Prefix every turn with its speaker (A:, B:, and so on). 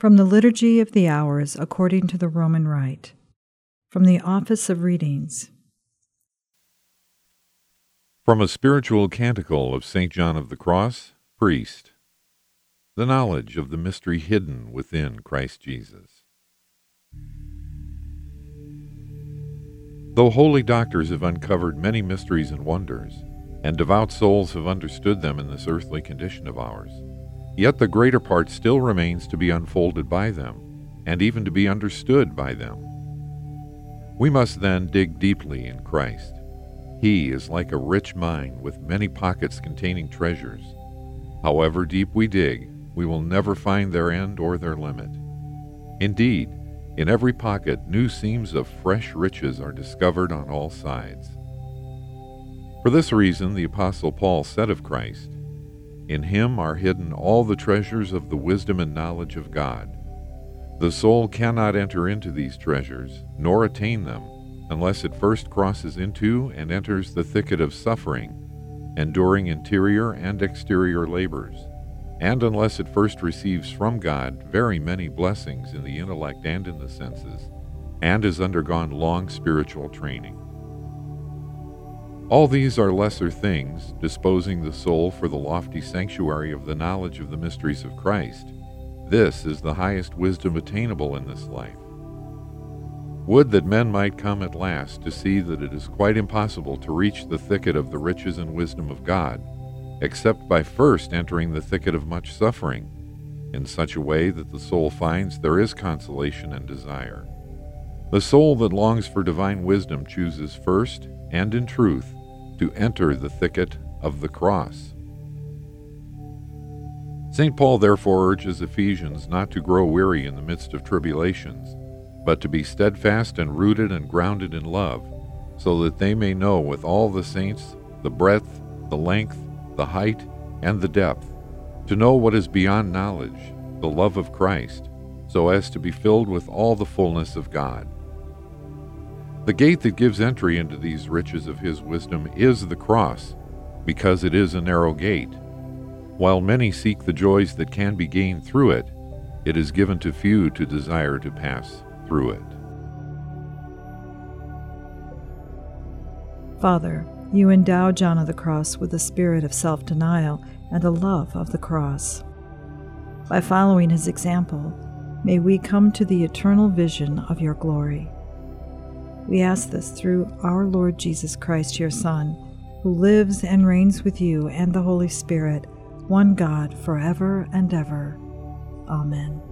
A: From the Liturgy of the Hours according to the Roman Rite. From the Office of Readings.
B: From a spiritual canticle of St. John of the Cross, priest. The knowledge of the mystery hidden within Christ Jesus. Though holy doctors have uncovered many mysteries and wonders, and devout souls have understood them in this earthly condition of ours, Yet the greater part still remains to be unfolded by them, and even to be understood by them. We must then dig deeply in Christ. He is like a rich mine with many pockets containing treasures. However deep we dig, we will never find their end or their limit. Indeed, in every pocket, new seams of fresh riches are discovered on all sides. For this reason, the Apostle Paul said of Christ, in him are hidden all the treasures of the wisdom and knowledge of God. The soul cannot enter into these treasures, nor attain them, unless it first crosses into and enters the thicket of suffering, enduring interior and exterior labors, and unless it first receives from God very many blessings in the intellect and in the senses, and has undergone long spiritual training. All these are lesser things, disposing the soul for the lofty sanctuary of the knowledge of the mysteries of Christ. This is the highest wisdom attainable in this life. Would that men might come at last to see that it is quite impossible to reach the thicket of the riches and wisdom of God, except by first entering the thicket of much suffering, in such a way that the soul finds there is consolation and desire. The soul that longs for divine wisdom chooses first, and in truth, to enter the thicket of the cross. St. Paul therefore urges Ephesians not to grow weary in the midst of tribulations, but to be steadfast and rooted and grounded in love, so that they may know with all the saints the breadth, the length, the height, and the depth, to know what is beyond knowledge, the love of Christ, so as to be filled with all the fullness of God. The gate that gives entry into these riches of his wisdom is the cross, because it is a narrow gate. While many seek the joys that can be gained through it, it is given to few to desire to pass through it.
A: Father, you endow John of the Cross with a spirit of self denial and a love of the cross. By following his example, may we come to the eternal vision of your glory. We ask this through our Lord Jesus Christ, your Son, who lives and reigns with you and the Holy Spirit, one God, forever and ever. Amen.